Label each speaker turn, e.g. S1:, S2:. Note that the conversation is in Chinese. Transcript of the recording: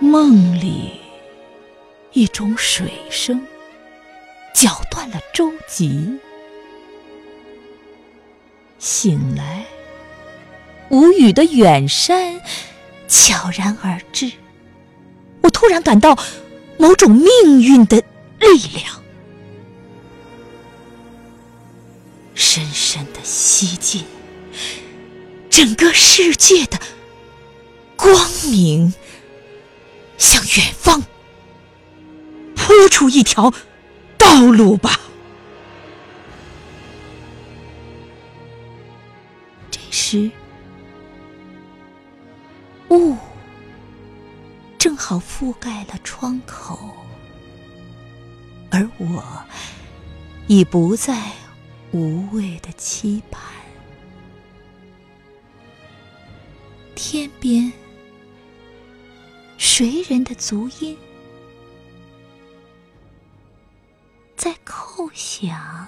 S1: 梦里一种水声，搅断了舟楫。醒来，无语的远山悄然而至。我突然感到某种命运的力量，深深的吸进整个世界的光明，向远方铺出一条道路吧。这时，雾。正好覆盖了窗口，而我已不再无谓的期盼。天边，谁人的足音在叩响？